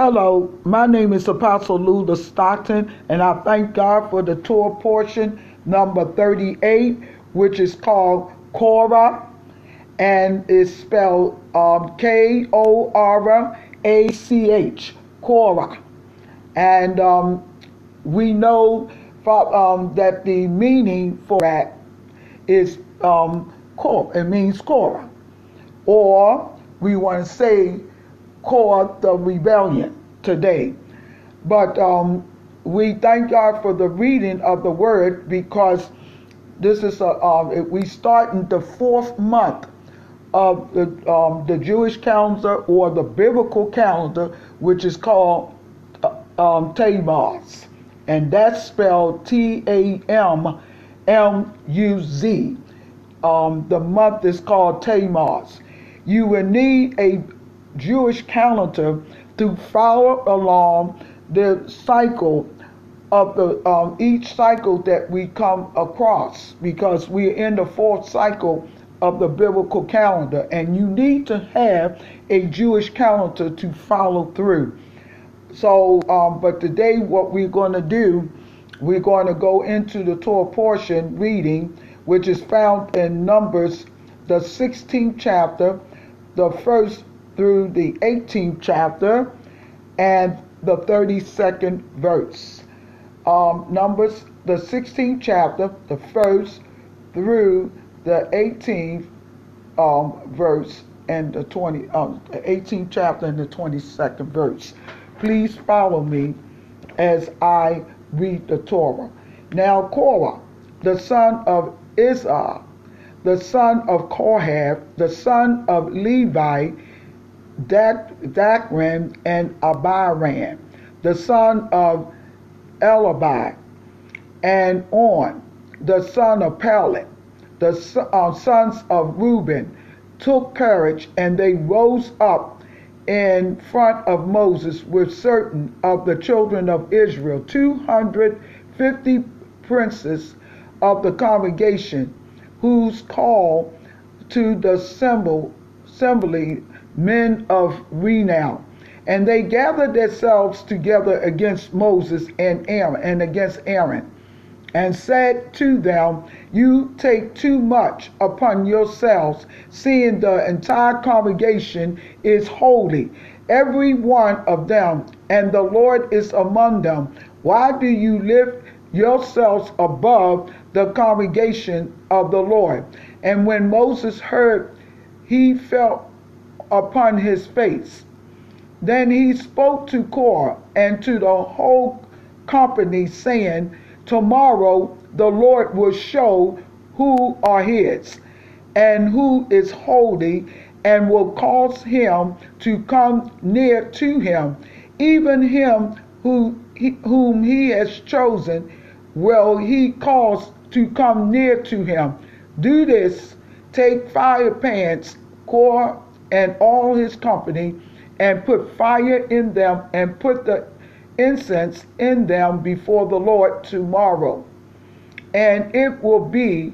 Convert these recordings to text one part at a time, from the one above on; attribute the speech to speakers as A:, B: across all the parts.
A: Hello, my name is Apostle Lula Stockton, and I thank God for the Torah portion number 38, which is called Korah, and is spelled um, K O R A C H, Korah. And um, we know for, um, that the meaning for that is um, it means Korah. Or we want to say Korah the rebellion today. But um, we thank God for the reading of the word because this is a uh, we start in the fourth month of the um, the Jewish calendar or the biblical calendar, which is called uh, um, and that's spelled T A M M U Z. Um, the month is called Tammuz. You will need a Jewish calendar to follow along the cycle of the um, each cycle that we come across because we're in the fourth cycle of the biblical calendar and you need to have a Jewish calendar to follow through. So, um, but today what we're going to do, we're going to go into the Torah portion reading, which is found in Numbers, the 16th chapter, the first through the 18th chapter and the 32nd verse. Um, Numbers, the 16th chapter, the first through the 18th um, verse and the 20, um, 18th chapter and the 22nd verse. Please follow me as I read the Torah. Now Korah, the son of Izhar, the son of Kohath, the son of Levi, Dathan and Abiram, the son of Eliab, and On, the son of Pelet, the uh, sons of Reuben, took courage and they rose up in front of Moses with certain of the children of Israel, 250 princes of the congregation, whose call to the assembly men of renown. And they gathered themselves together against Moses and Aaron and against Aaron, and said to them, You take too much upon yourselves, seeing the entire congregation is holy, every one of them, and the Lord is among them. Why do you lift yourselves above the congregation of the Lord? And when Moses heard, he felt upon his face. Then he spoke to Korah and to the whole company, saying, Tomorrow the Lord will show who are his and who is holy, and will cause him to come near to him. Even him who he, whom he has chosen will he cause to come near to him. Do this, take fire pans, Korah and all his company, and put fire in them, and put the incense in them before the Lord tomorrow. And it will be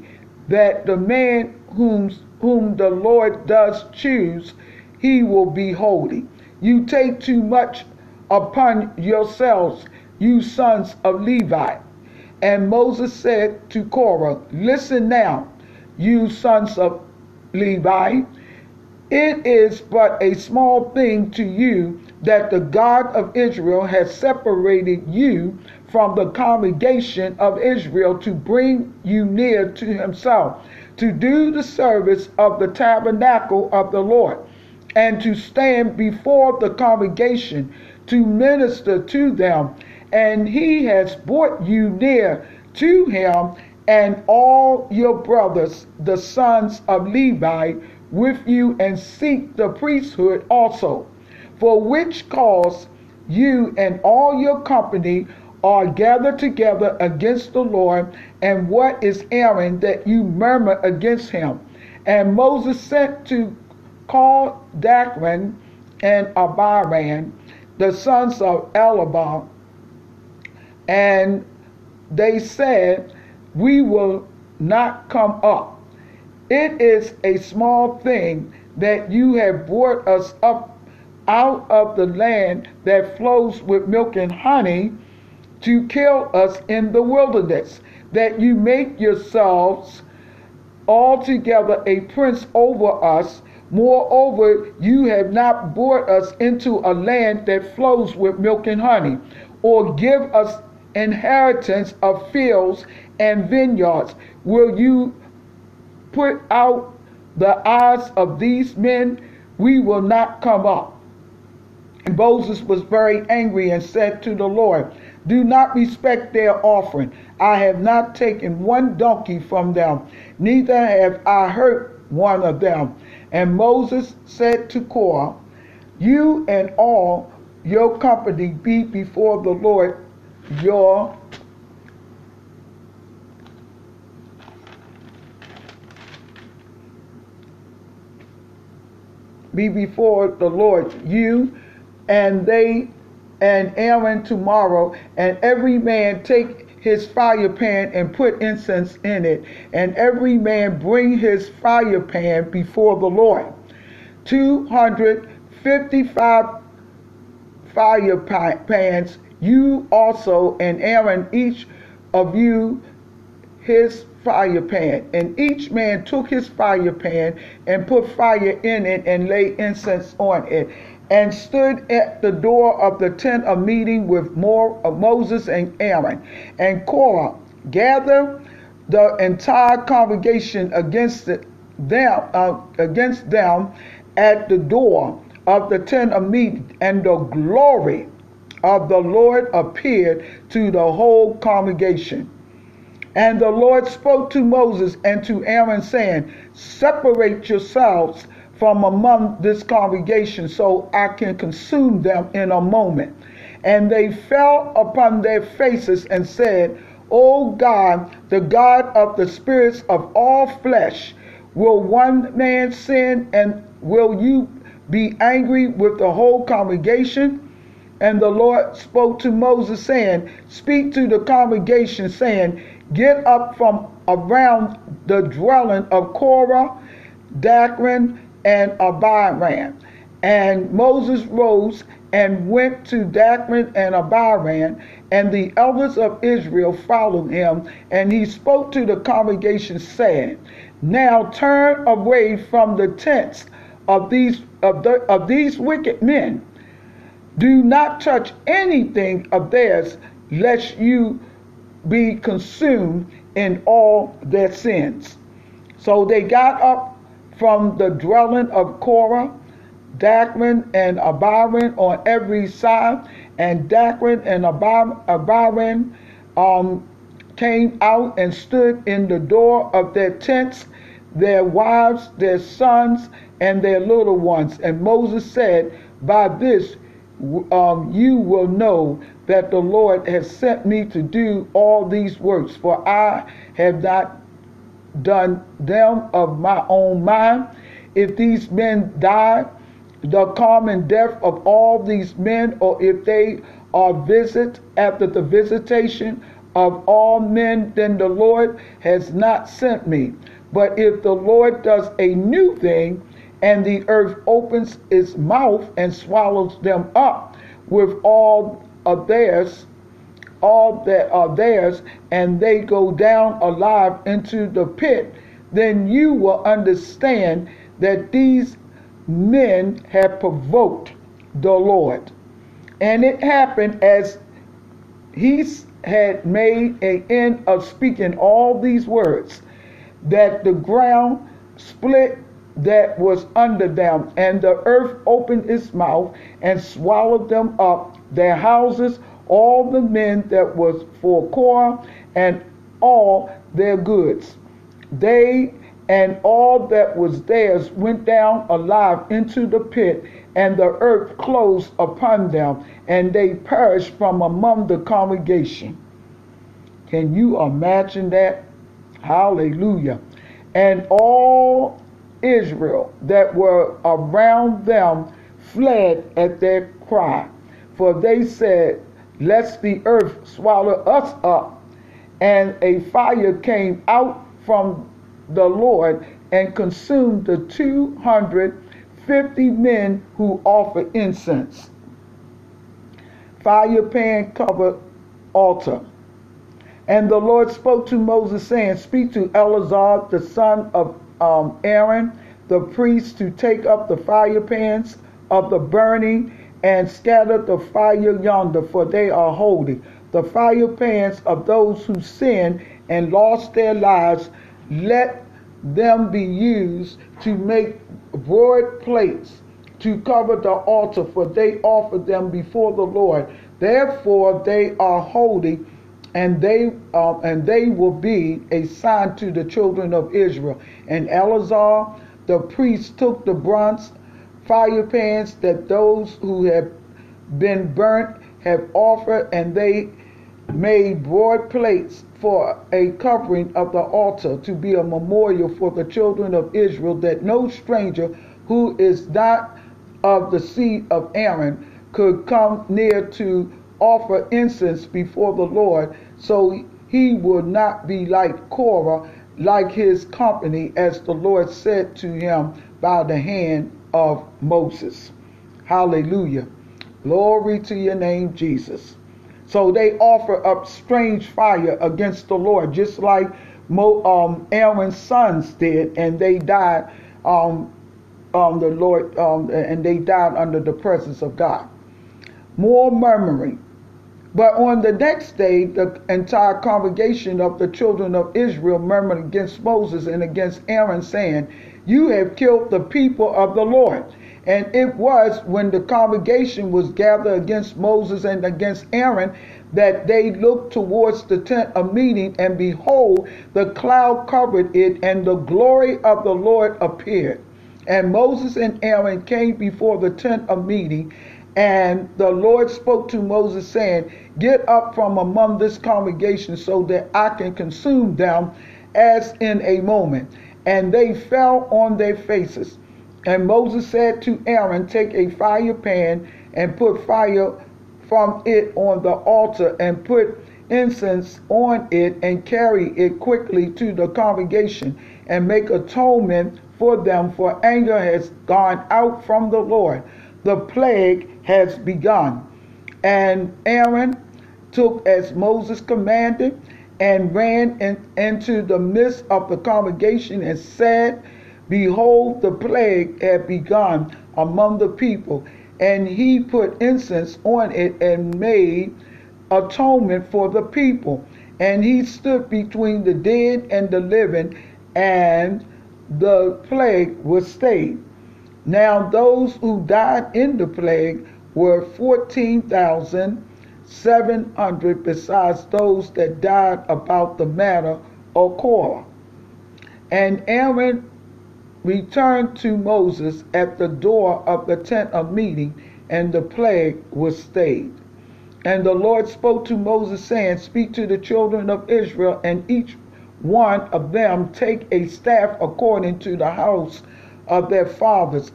A: that the man whom, whom the Lord does choose, he will be holy. You take too much upon yourselves, you sons of Levi. And Moses said to Korah, Listen now, you sons of Levi it is but a small thing to you that the God of Israel has separated you from the congregation of Israel to bring you near to himself, to do the service of the tabernacle of the Lord, and to stand before the congregation to minister to them. And he has brought you near to him and all your brothers, the sons of Levi, with you and seek the priesthood also, for which cause you and all your company are gathered together against the Lord, and what is Aaron that you murmur against him? And Moses sent to call Dathan and Abiram, the sons of Eliab, and they said, We will not come up it is a small thing that you have brought us up out of the land that flows with milk and honey to kill us in the wilderness, that you make yourselves altogether a prince over us. Moreover, you have not brought us into a land that flows with milk and honey, or give us inheritance of fields and vineyards. Will you put out the eyes of these men? We will not come up. And Moses was very angry and said to the Lord, Do not respect their offering. I have not taken one donkey from them, neither have I hurt one of them. And Moses said to Korah, You and all your company be before the Lord your be before the Lord, you and they and Aaron tomorrow, and every man take his fire pan and put incense in it, and every man bring his fire pan before the Lord. 255 fire pans, you also and Aaron, each of you his fire pan. And each man took his fire pan and put fire in it and lay incense on it and stood at the door of the tent of meeting with more of Moses and Aaron. And Korah gathered the entire congregation against them uh, against them at the door of the tent of meeting, and the glory of the Lord appeared to the whole congregation. And the Lord spoke to Moses and to Aaron, saying, Separate yourselves from among this congregation so I can consume them in a moment. And they fell upon their faces and said, O God, the God of the spirits of all flesh, will one man sin and will you be angry with the whole congregation? And the Lord spoke to Moses, saying, Speak to the congregation, saying, Get up from around the dwelling of Korah, Dathan, and Abiram. And Moses rose and went to Dathan and Abiram, and the elders of Israel followed him. And he spoke to the congregation, saying, Now turn away from the tents of these of, the, of these wicked men. Do not touch anything of theirs, lest you be consumed in all their sins. So they got up from the dwelling of Korah, Dathan and Abiram on every side, and Dathan and Abiram um, came out and stood in the door of their tents, their wives, their sons, and their little ones. And Moses said, By this um, you will know that the Lord has sent me to do all these works, for I have not done them of my own mind. If these men die, the common death of all these men, or if they are visit after the visitation of all men, then the Lord has not sent me. But if the Lord does a new thing, and the earth opens its mouth and swallows them up with all of theirs, all that are theirs and they go down alive into the pit, then you will understand that these men have provoked the Lord. And it happened as he had made an end of speaking all these words, that the ground split that was under them, and the earth opened its mouth and swallowed them up, their houses, all the men that was for Korah and all their goods. They and all that was theirs went down alive into the pit, and the earth closed upon them, and they perished from among the congregation. Can you imagine that? Hallelujah. And all Israel that were around them fled at their cry, for they said, lest the earth swallow us up. And a fire came out from the Lord and consumed the 250 men who offer incense. Fire pan covered altar. And the Lord spoke to Moses, saying, Speak to Eleazar, the son of um, Aaron, the priest, to take up the fire pans of the burning and scatter the fire yonder, for they are holy. The fire pans of those who sinned and lost their lives, let them be used to make broad plates to cover the altar, for they offer them before the Lord. Therefore, they are holy and they uh, and they will be a sign to the children of Israel. And Eleazar the priest took the bronze fire pans that those who have been burnt have offered, and they made broad plates for a covering of the altar to be a memorial for the children of Israel, that no stranger who is not of the seed of Aaron could come near to offer incense before the Lord, so he would not be like Korah, like his company, as the Lord said to him by the hand of Moses. Hallelujah. Glory to your name, Jesus. So they offer up strange fire against the Lord, just like Mo, um, Aaron's sons did, and they died. Um, um, the Lord, um, and they died under the presence of God. More murmuring. But on the next day, the entire congregation of the children of Israel murmured against Moses and against Aaron, saying, You have killed the people of the Lord. And it was when the congregation was gathered against Moses and against Aaron that they looked towards the tent of meeting, and behold, the cloud covered it, and the glory of the Lord appeared. And Moses and Aaron came before the tent of meeting, and the Lord spoke to Moses, saying, Get up from among this congregation so that I can consume them as in a moment. And they fell on their faces. And Moses said to Aaron, Take a fire pan and put fire from it on the altar and put incense on it and carry it quickly to the congregation and make atonement for them, for anger has gone out from the Lord. The plague has begun. And Aaron took as Moses commanded and ran in, into the midst of the congregation and said, Behold, the plague had begun among the people. And he put incense on it and made atonement for the people. And he stood between the dead and the living, and the plague was stayed. Now, those who died in the plague were 14,700, besides those that died about the matter of Korah. And Aaron returned to Moses at the door of the tent of meeting, and the plague was stayed. And the Lord spoke to Moses, saying, Speak to the children of Israel, and each one of them take a staff according to the house of their fathers,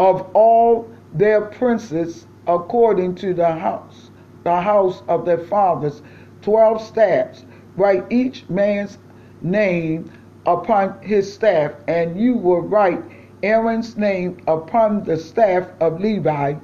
A: of all their princes according to the house, the house of their fathers, twelve staffs. Write each man's name upon his staff, and you will write Aaron's name upon the staff of Levi,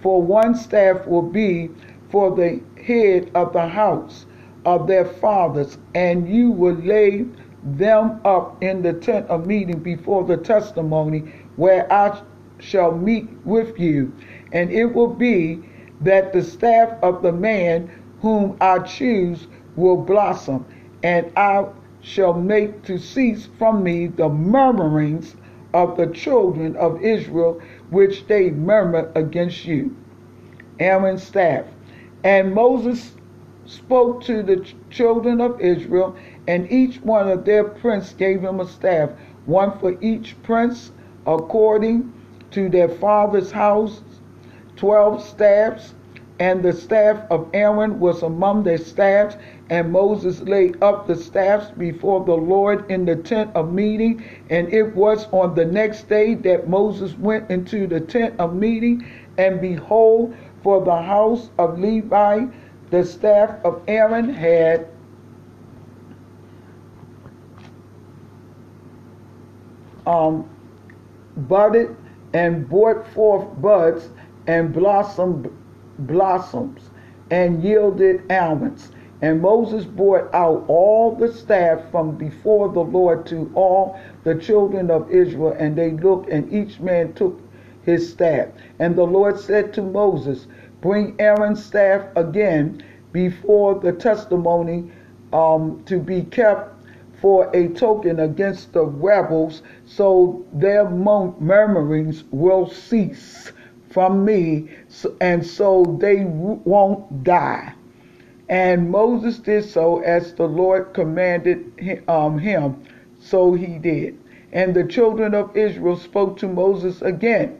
A: for one staff will be for the head of the house of their fathers, and you will lay them up in the tent of meeting before the testimony where I shall meet with you. And it will be that the staff of the man whom I choose will blossom, and I shall make to cease from me the murmurings of the children of Israel, which they murmur against you. Aaron's staff. And Moses spoke to the children of Israel, and each one of their prince gave him a staff, one for each prince according to their father's house, twelve staffs. And the staff of Aaron was among their staffs, and Moses laid up the staffs before the Lord in the tent of meeting. And it was on the next day that Moses went into the tent of meeting, and behold, for the house of Levi the staff of Aaron had um, budded and brought forth buds and blossomed blossoms and yielded almonds. And Moses brought out all the staff from before the Lord to all the children of Israel, and they looked, and each man took his staff. And the Lord said to Moses, Bring Aaron's staff again before the testimony um, to be kept for a token against the rebels, so their murmurings will cease from me, and so they won't die. And Moses did so as the Lord commanded um, him, so he did. And the children of Israel spoke to Moses again.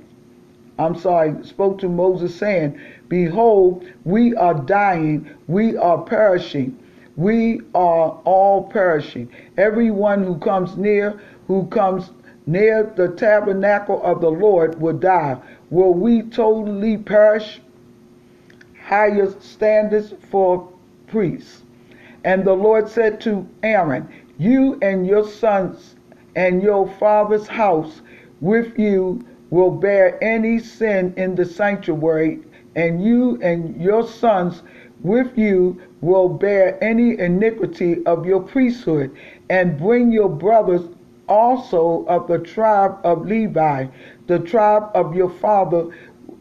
A: I'm sorry, spoke to Moses, saying, Behold, we are dying, we are perishing, we are all perishing. Everyone who comes near, who comes near the tabernacle of the Lord will die. Will we totally perish? Higher standards for priests. And the Lord said to Aaron, You and your sons and your father's house with you will bear any sin in the sanctuary, and you and your sons with you will bear any iniquity of your priesthood, and bring your brothers also of the tribe of Levi, the tribe of your father,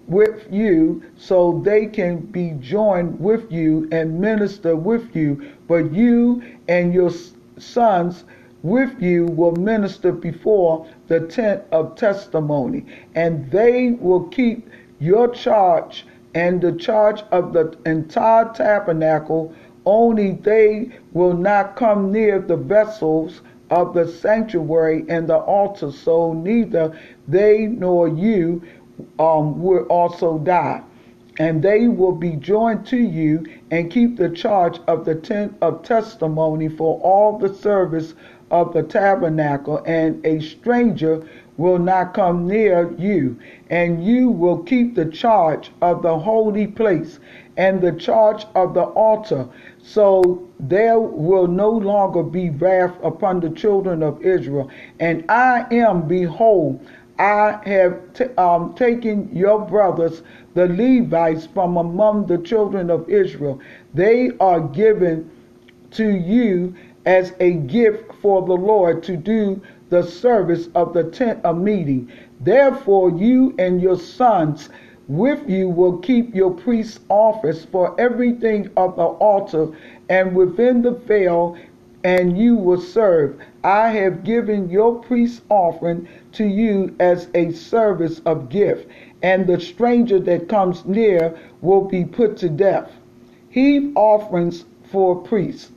A: with you, so they can be joined with you and minister with you. But you and your sons with you will minister before the tent of testimony, and they will keep your charge and the charge of the entire tabernacle. Only they will not come near the vessels of the sanctuary and the altar, so neither they nor you um, will also die. And they will be joined to you and keep the charge of the tent of testimony for all the service of the tabernacle, and a stranger will not come near you. And you will keep the charge of the holy place and the charge of the altar. So there will no longer be wrath upon the children of Israel. And I am, behold, I have t- um, taken your brothers, the Levites, from among the children of Israel. They are given to you as a gift for the Lord to do the service of the tent of meeting. Therefore, you and your sons with you will keep your priest's office for everything of the altar and within the veil and you will serve. I have given your priest's offering to you as a service of gift, and the stranger that comes near will be put to death. Heave offerings for priests.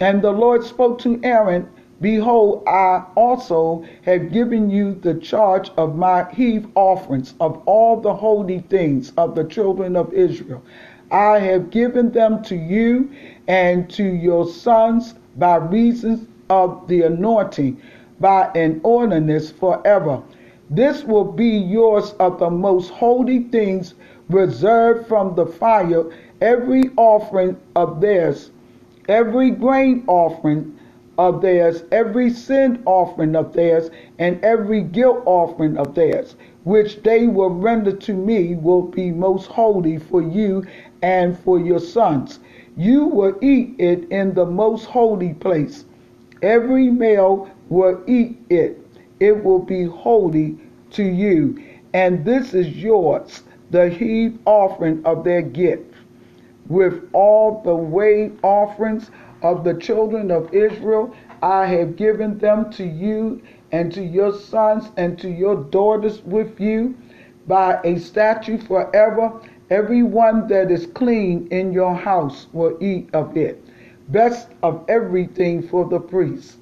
A: And the Lord spoke to Aaron, Behold, I also have given you the charge of my heave offerings of all the holy things of the children of Israel. I have given them to you and to your sons by reason of the anointing, by an ordinance forever. This will be yours of the most holy things reserved from the fire, every offering of theirs, every grain offering of theirs, every sin offering of theirs, and every guilt offering of theirs, which they will render to me, will be most holy for you and for your sons. You will eat it in the most holy place. Every male will eat it. It will be holy to you. And this is yours, the heave offering of their gift. With all the wave offerings of the children of Israel, I have given them to you and to your sons and to your daughters with you by a statute forever Everyone that is clean in your house will eat of it. Best of everything for the priest.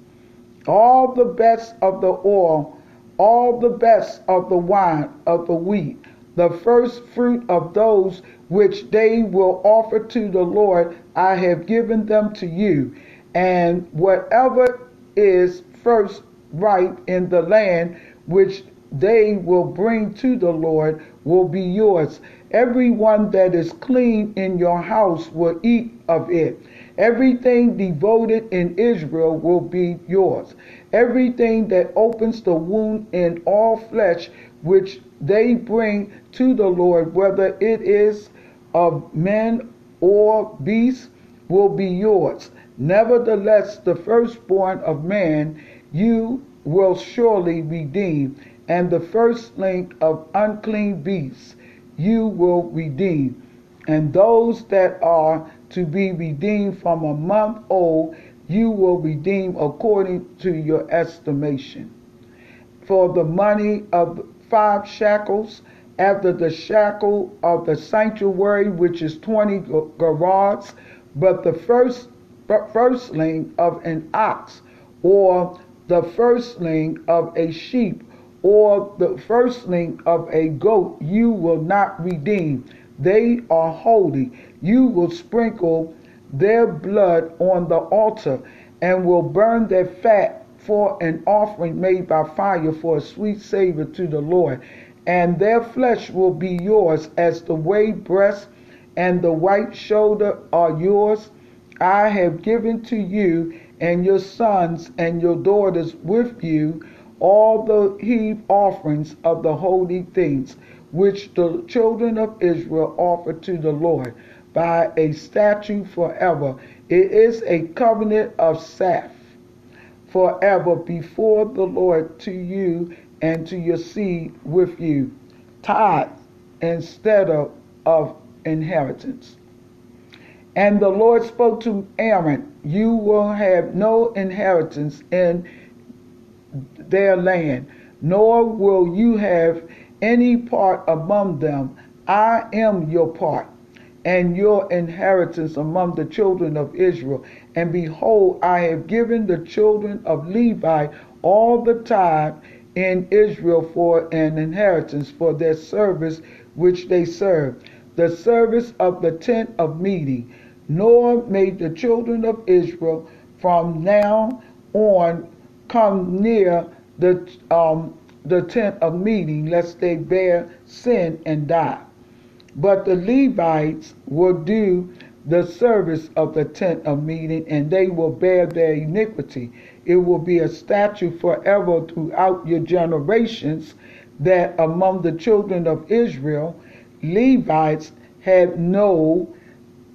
A: All the best of the oil, all the best of the wine, of the wheat, the first fruit of those which they will offer to the Lord, I have given them to you. And whatever is first right in the land which they will bring to the Lord will be yours. Everyone that is clean in your house will eat of it. Everything devoted in Israel will be yours. Everything that opens the wound in all flesh which they bring to the Lord, whether it is of men or beasts, will be yours. Nevertheless, the firstborn of man you will surely redeem, and the firstling of unclean beasts you will redeem. And those that are to be redeemed from a month old, you will redeem according to your estimation. For the money of five shekels, after the shekel of the sanctuary, which is 20 gerahs, but the first firstling of an ox, or the firstling of a sheep, or the firstling of a goat, you will not redeem. They are holy. You will sprinkle their blood on the altar and will burn their fat for an offering made by fire for a sweet savor to the Lord. And their flesh will be yours as the wave breast and the white shoulder are yours. I have given to you and your sons and your daughters with you all the heave offerings of the holy things which the children of Israel offer to the Lord by a statute forever. It is a covenant of Seth forever before the Lord to you and to your seed with you. Tithe instead of, of inheritance. And the Lord spoke to Aaron, You will have no inheritance in their land, nor will you have any part among them. I am your part and your inheritance among the children of Israel. And behold, I have given the children of Levi all the tithe in Israel for an inheritance for their service which they served, the service of the tent of meeting nor may the children of Israel from now on come near the um, the tent of meeting, lest they bear sin and die. But the Levites will do the service of the tent of meeting, and they will bear their iniquity. It will be a statute forever throughout your generations that among the children of Israel, Levites have no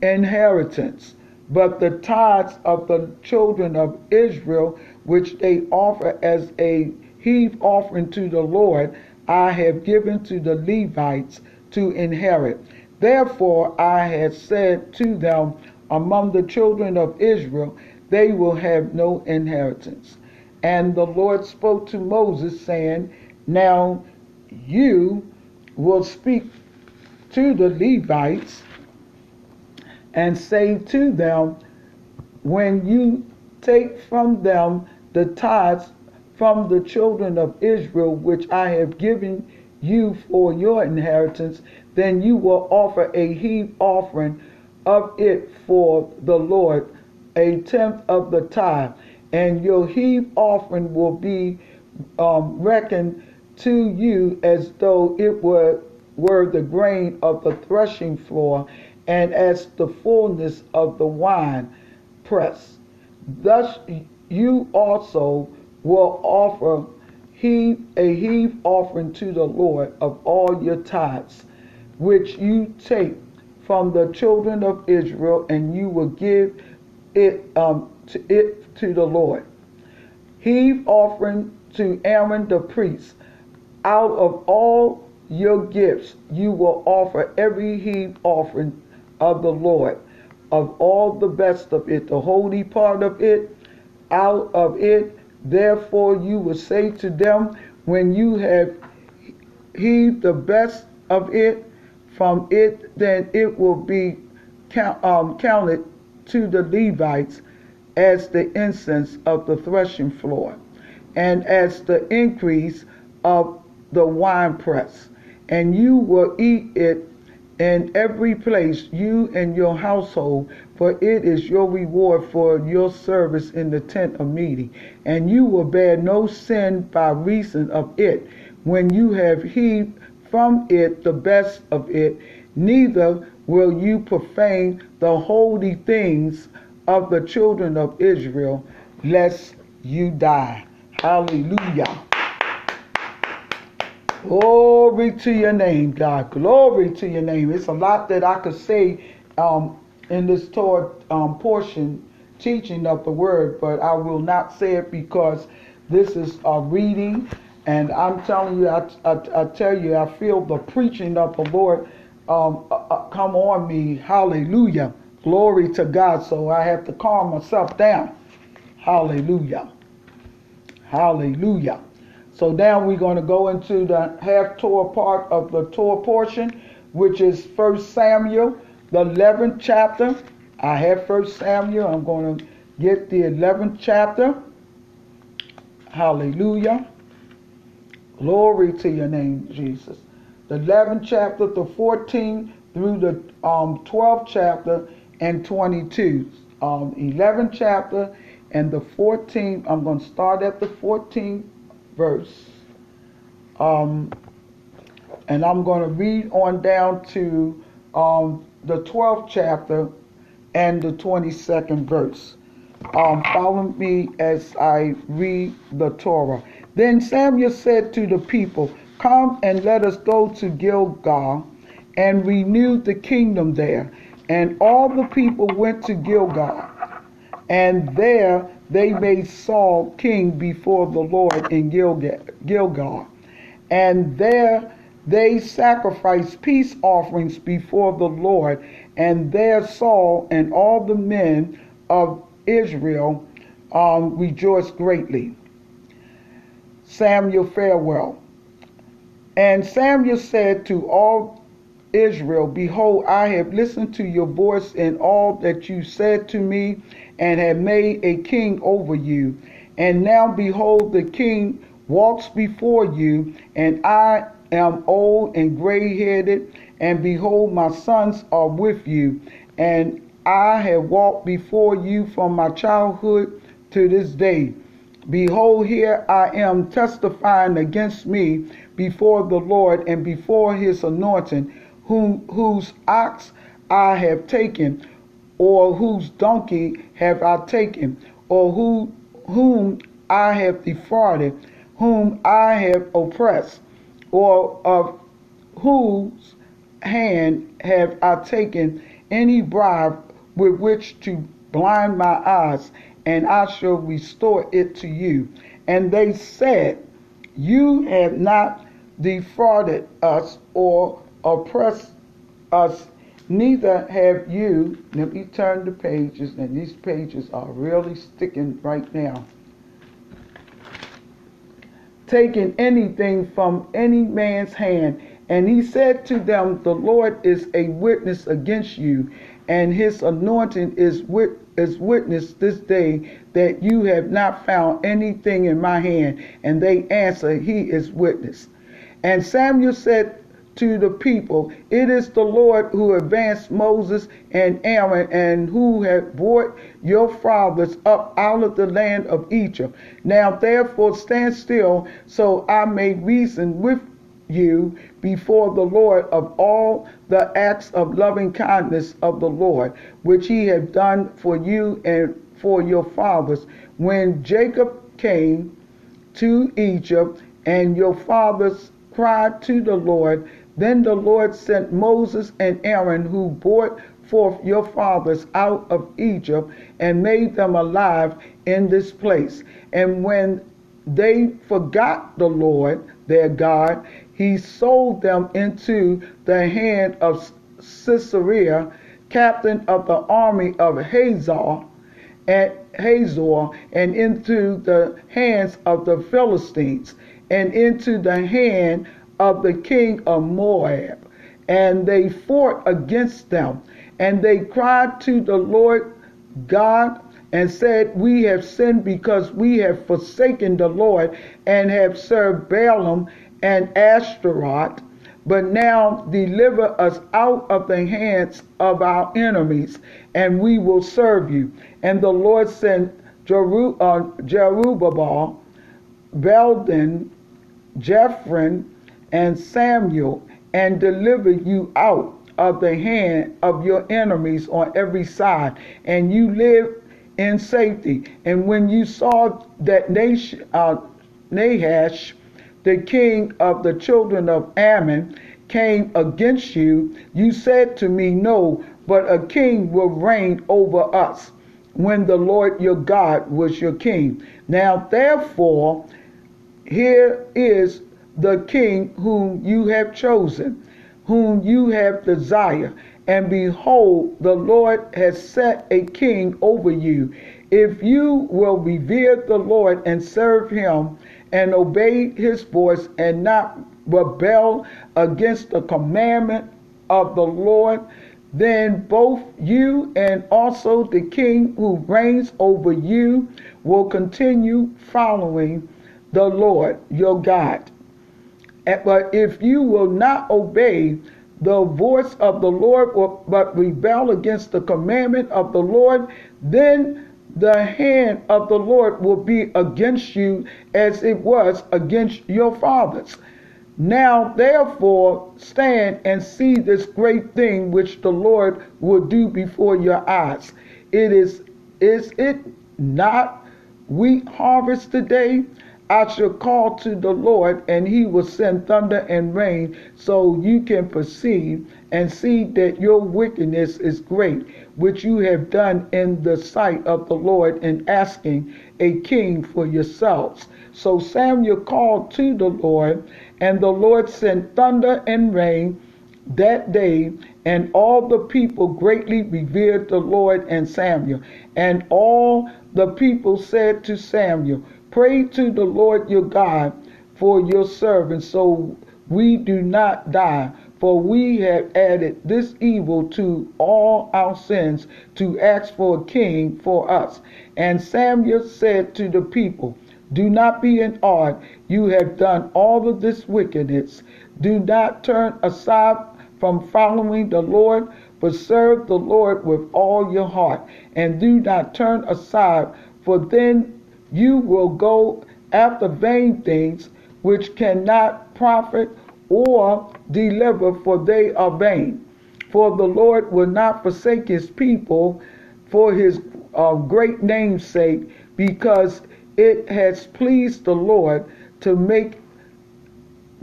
A: inheritance, but the tithes of the children of Israel, which they offer as a heave offering to the Lord, I have given to the Levites to inherit. Therefore I have said to them among the children of Israel, they will have no inheritance. And the Lord spoke to Moses, saying, Now you will speak to the Levites and say to them, When you take from them the tithes from the children of Israel, which I have given you for your inheritance, then you will offer a heave offering of it for the Lord, a tenth of the tithe, and your heave offering will be um, reckoned to you as though it were were the grain of the threshing floor, and as the fullness of the wine press. Thus you also will offer heave, a heave offering to the Lord of all your tithes, which you take from the children of Israel, and you will give it um, to it to the Lord. Heave offering to Aaron the priest. Out of all your gifts, you will offer every heave offering of the Lord, of all the best of it, the holy part of it, out of it. Therefore, you will say to them, when you have heaved the best of it from it, then it will be count, um, counted to the Levites as the incense of the threshing floor, and as the increase of the winepress. And you will eat it in every place, you and your household, for it is your reward for your service in the tent of meeting. And you will bear no sin by reason of it, when you have heaped from it the best of it, neither will you profane the holy things of the children of Israel, lest you die. Hallelujah. Glory to your name, God. Glory to your name. It's a lot that I could say um, in this Torah um, portion, teaching of the word, but I will not say it because this is a reading. And I'm telling you, I, I, I tell you, I feel the preaching of the Lord um, uh, uh, come on me. Hallelujah. Glory to God. So I have to calm myself down. Hallelujah. Hallelujah. So now we're going to go into the Haftorah part of the Torah portion, which is First Samuel, the 11th chapter. I have First Samuel. I'm going to get the 11th chapter. Hallelujah. Glory to your name, Jesus. The 11th chapter, the 14th through the um, 12th chapter and 22. Um, 11th chapter and the 14th. I'm going to start at the 14th verse. Um, and I'm going to read on down to um, the 12th chapter and the 22nd verse. Um, follow me as I read the Torah. Then Samuel said to the people, Come and let us go to Gilgal and renew the kingdom there. And all the people went to Gilgal. And there they made Saul king before the Lord in Gilgal. And there they sacrificed peace offerings before the Lord. And there Saul and all the men of Israel um, rejoiced greatly. Samuel farewell. And Samuel said to all Israel, Behold, I have listened to your voice in all that you said to me, and have made a king over you. And now, behold, the king walks before you, and I am old and gray headed, and behold, my sons are with you. And I have walked before you from my childhood to this day. Behold, here I am testifying against me before the Lord and before his anointing whom whose ox I have taken, or whose donkey have I taken, or who whom I have defrauded, whom I have oppressed, or of whose hand have I taken any bribe with which to blind my eyes, and I shall restore it to you. And they said, You have not defrauded us or oppressed us, neither have you. Let me turn the pages, and these pages are really sticking right now. Taking anything from any man's hand. And he said to them, The Lord is a witness against you, and his anointing is wit- is witness this day that you have not found anything in my hand. And they answer, He is witness. And Samuel said to the people, It is the Lord who advanced Moses and Aaron and who had brought your fathers up out of the land of Egypt. Now therefore stand still, so I may reason with you before the Lord of all the acts of loving kindness of the Lord, which he had done for you and for your fathers when Jacob came to Egypt and your fathers cried to the Lord then the Lord sent Moses and Aaron, who brought forth your fathers out of Egypt and made them alive in this place. And when they forgot the Lord their God, he sold them into the hand of Sisera, captain of the army of Hazor, and Hazor, and into the hands of the Philistines, and into the hand of the king of Moab. And they fought against them. And they cried to the Lord God and said, We have sinned because we have forsaken the Lord and have served Baalim and Ashtaroth. But now deliver us out of the hands of our enemies, and we will serve you. And the Lord sent Jeru- uh, Jerubbaal, Belden, Jephron, and Samuel and deliver you out of the hand of your enemies on every side, and you live in safety. And when you saw that nation, uh, Nahash, the king of the children of Ammon, came against you, you said to me, No, but a king will reign over us when the Lord your God was your king. Now, therefore, here is the king whom you have chosen, whom you have desired. And behold, the Lord has set a king over you. If you will revere the Lord and serve him and obey his voice and not rebel against the commandment of the Lord, then both you and also the king who reigns over you will continue following the Lord your God. But if you will not obey the voice of the Lord, but rebel against the commandment of the Lord, then the hand of the Lord will be against you as it was against your fathers. Now, therefore, stand and see this great thing which the Lord will do before your eyes. It is, is it not wheat harvest today? I shall call to the Lord, and he will send thunder and rain, so you can perceive and see that your wickedness is great, which you have done in the sight of the Lord in asking a king for yourselves. So Samuel called to the Lord, and the Lord sent thunder and rain that day, and all the people greatly revered the Lord and Samuel. And all the people said to Samuel, Pray to the Lord your God for your servants, so we do not die. For we have added this evil to all our sins to ask for a king for us. And Samuel said to the people, Do not be in awe. You have done all of this wickedness. Do not turn aside from following the Lord, but serve the Lord with all your heart. And do not turn aside, for then you will go after vain things which cannot profit or deliver, for they are vain. For the Lord will not forsake his people for his uh, great name's sake, because it has pleased the Lord to make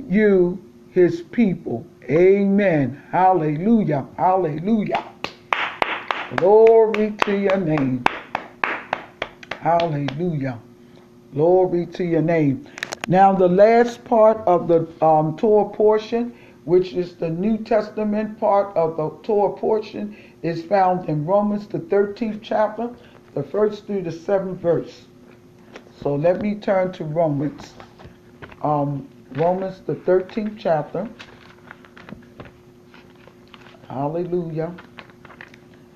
A: you his people. Amen. Hallelujah. Hallelujah. Glory to your name. Hallelujah. Glory to your name. Now, the last part of the um, Torah portion, which is the New Testament part of the Torah portion, is found in Romans, the 13th chapter, the first through the seventh verse. So let me turn to Romans. Um, Romans, the 13th chapter. Hallelujah.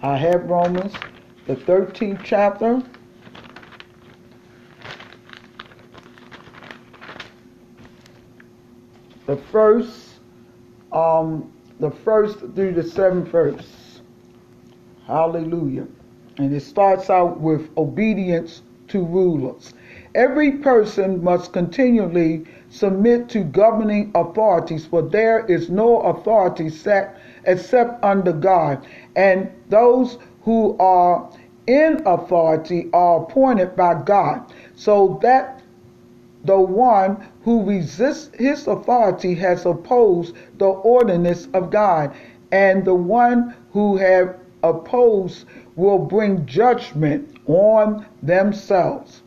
A: I have Romans, the 13th chapter, the first, um, the first through the seventh verse. Hallelujah. And it starts out with obedience to rulers. Every person must continually submit to governing authorities, for there is no authority set except under God. And those who are in authority are appointed by God, so that the one who resists his authority has opposed the ordinance of God, and the one who have opposed will bring judgment on themselves.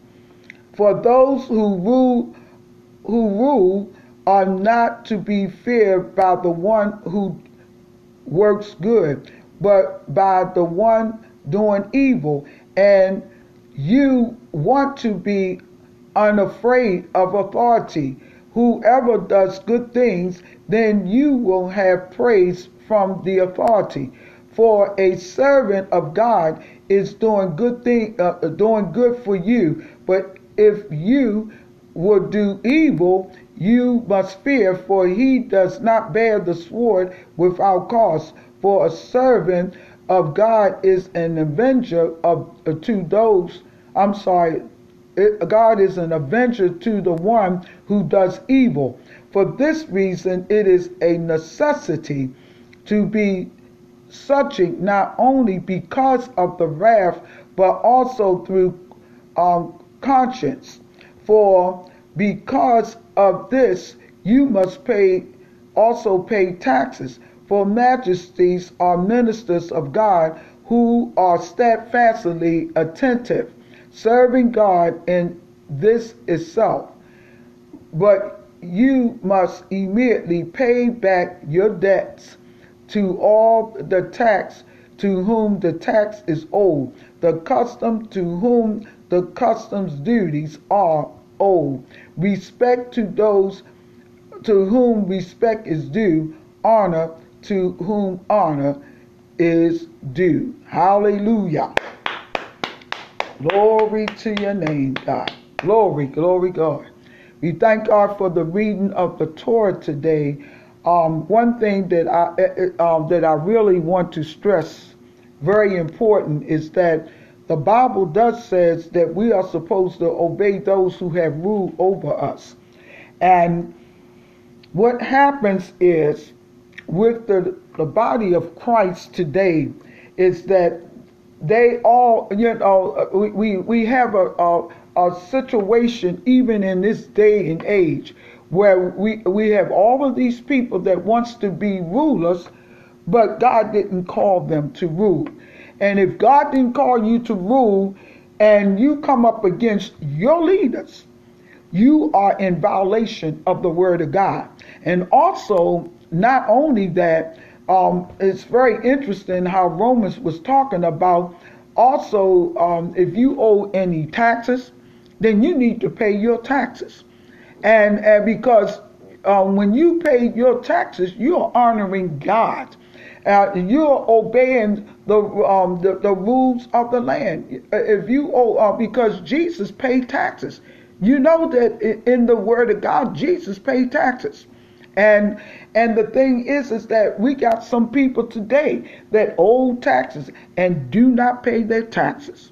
A: For those who rule who rule are not to be feared by the one who works good, but by the one doing evil. And you want to be unafraid of authority. Whoever does good things, then you will have praise from the authority. For a servant of God is doing good thing, uh, doing good for you. But if you would do evil, you must fear, for he does not bear the sword without cause. For a servant of God is an avenger of uh, to those. I'm sorry, God is an avenger to the one who does evil. For this reason, it is a necessity to be subject not only because of the wrath, but also through um, conscience. For Because of this, you must pay also pay taxes. For majesties are ministers of God who are steadfastly attentive, serving God in this itself. But you must immediately pay back your debts to all the tax to whom the tax is owed, the custom to whom the customs duties are owed, respect to those to whom respect is due, honor to whom honor is due. Hallelujah. Glory to your name, God. Glory, glory, God. We thank God for the reading of the Torah today. Um, one thing that I eh, um, that I really want to stress, very important, is that the Bible does says that we are supposed to obey those who have rule over us, and what happens is with the the body of Christ today is that they all, you know, uh, we, we, we have a, a, a situation even in this day and age where we, we have all of these people that wants to be rulers, but God didn't call them to rule. And if God didn't call you to rule and you come up against your leaders, you are in violation of the word of God. And also, not only that, um, it's very interesting how Romans was talking about also um, if you owe any taxes, then you need to pay your taxes. And, and because um, when you pay your taxes, you're honoring God. Uh, you're obeying the, um, the, the rules of the land. If you owe, uh, because Jesus paid taxes, you know that in the Word of God, Jesus paid taxes. And and the thing is is that we got some people today that owe taxes and do not pay their taxes.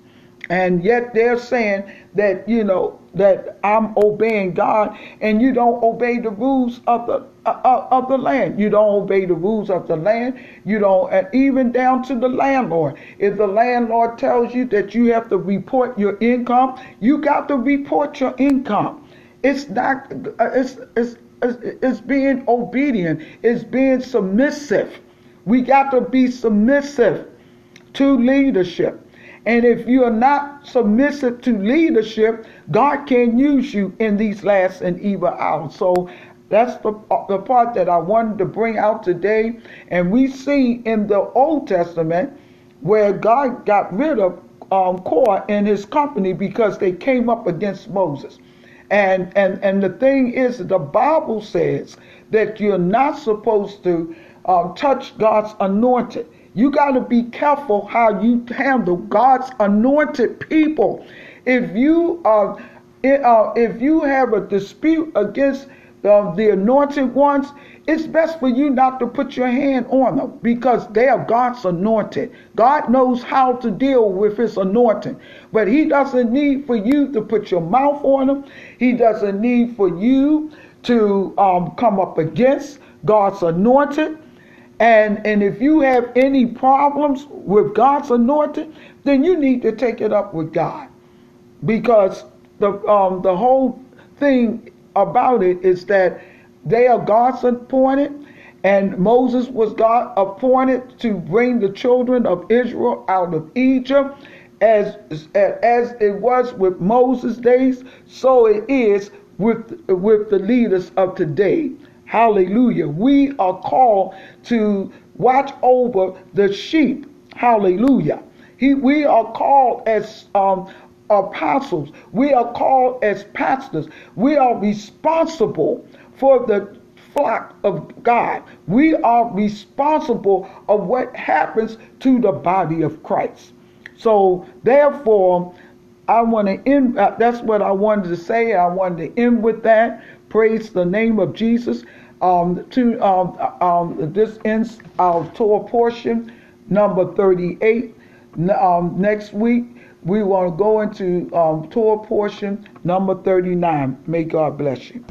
A: And yet they're saying that, you know, that I'm obeying God and you don't obey the rules of the uh, uh of the land. You don't obey the rules of the land. You don't, and even down to the landlord. If the landlord tells you that you have to report your income, you got to report your income. It's not. Uh, it's it's is being obedient, is being submissive. We got to be submissive to leadership. And if you are not submissive to leadership, God can use you in these last and evil hours. So that's the, the part that I wanted to bring out today. And we see in the Old Testament where God got rid of um, Korah and his company because they came up against Moses. And, and, and the thing is, the Bible says that you're not supposed to um, touch God's anointed. You got to be careful how you handle God's anointed people. If you uh, uh, if you have a dispute against the, the anointed ones, it's best for you not to put your hand on them because they are God's anointed. God knows how to deal with his anointing, but he doesn't need for you to put your mouth on them. He doesn't need for you to um, come up against God's anointed. And, and if you have any problems with God's anointed, then you need to take it up with God. Because the, um, the whole thing about it is that they are God's appointed, and Moses was God appointed to bring the children of Israel out of Egypt. As, as it was with Moses' days, so it is with, with the leaders of today. Hallelujah. We are called to watch over the sheep. Hallelujah. He, we are called as um, apostles. We are called as pastors. We are responsible for the flock of God. We are responsible of what happens to the body of Christ. So therefore, I want to end. Uh, that's what I wanted to say. I wanted to end with that. Praise the name of Jesus. Um, to um, um, this ends our Torah portion number 38. Um, next week we want to go into um, Torah portion number 39. May God bless you.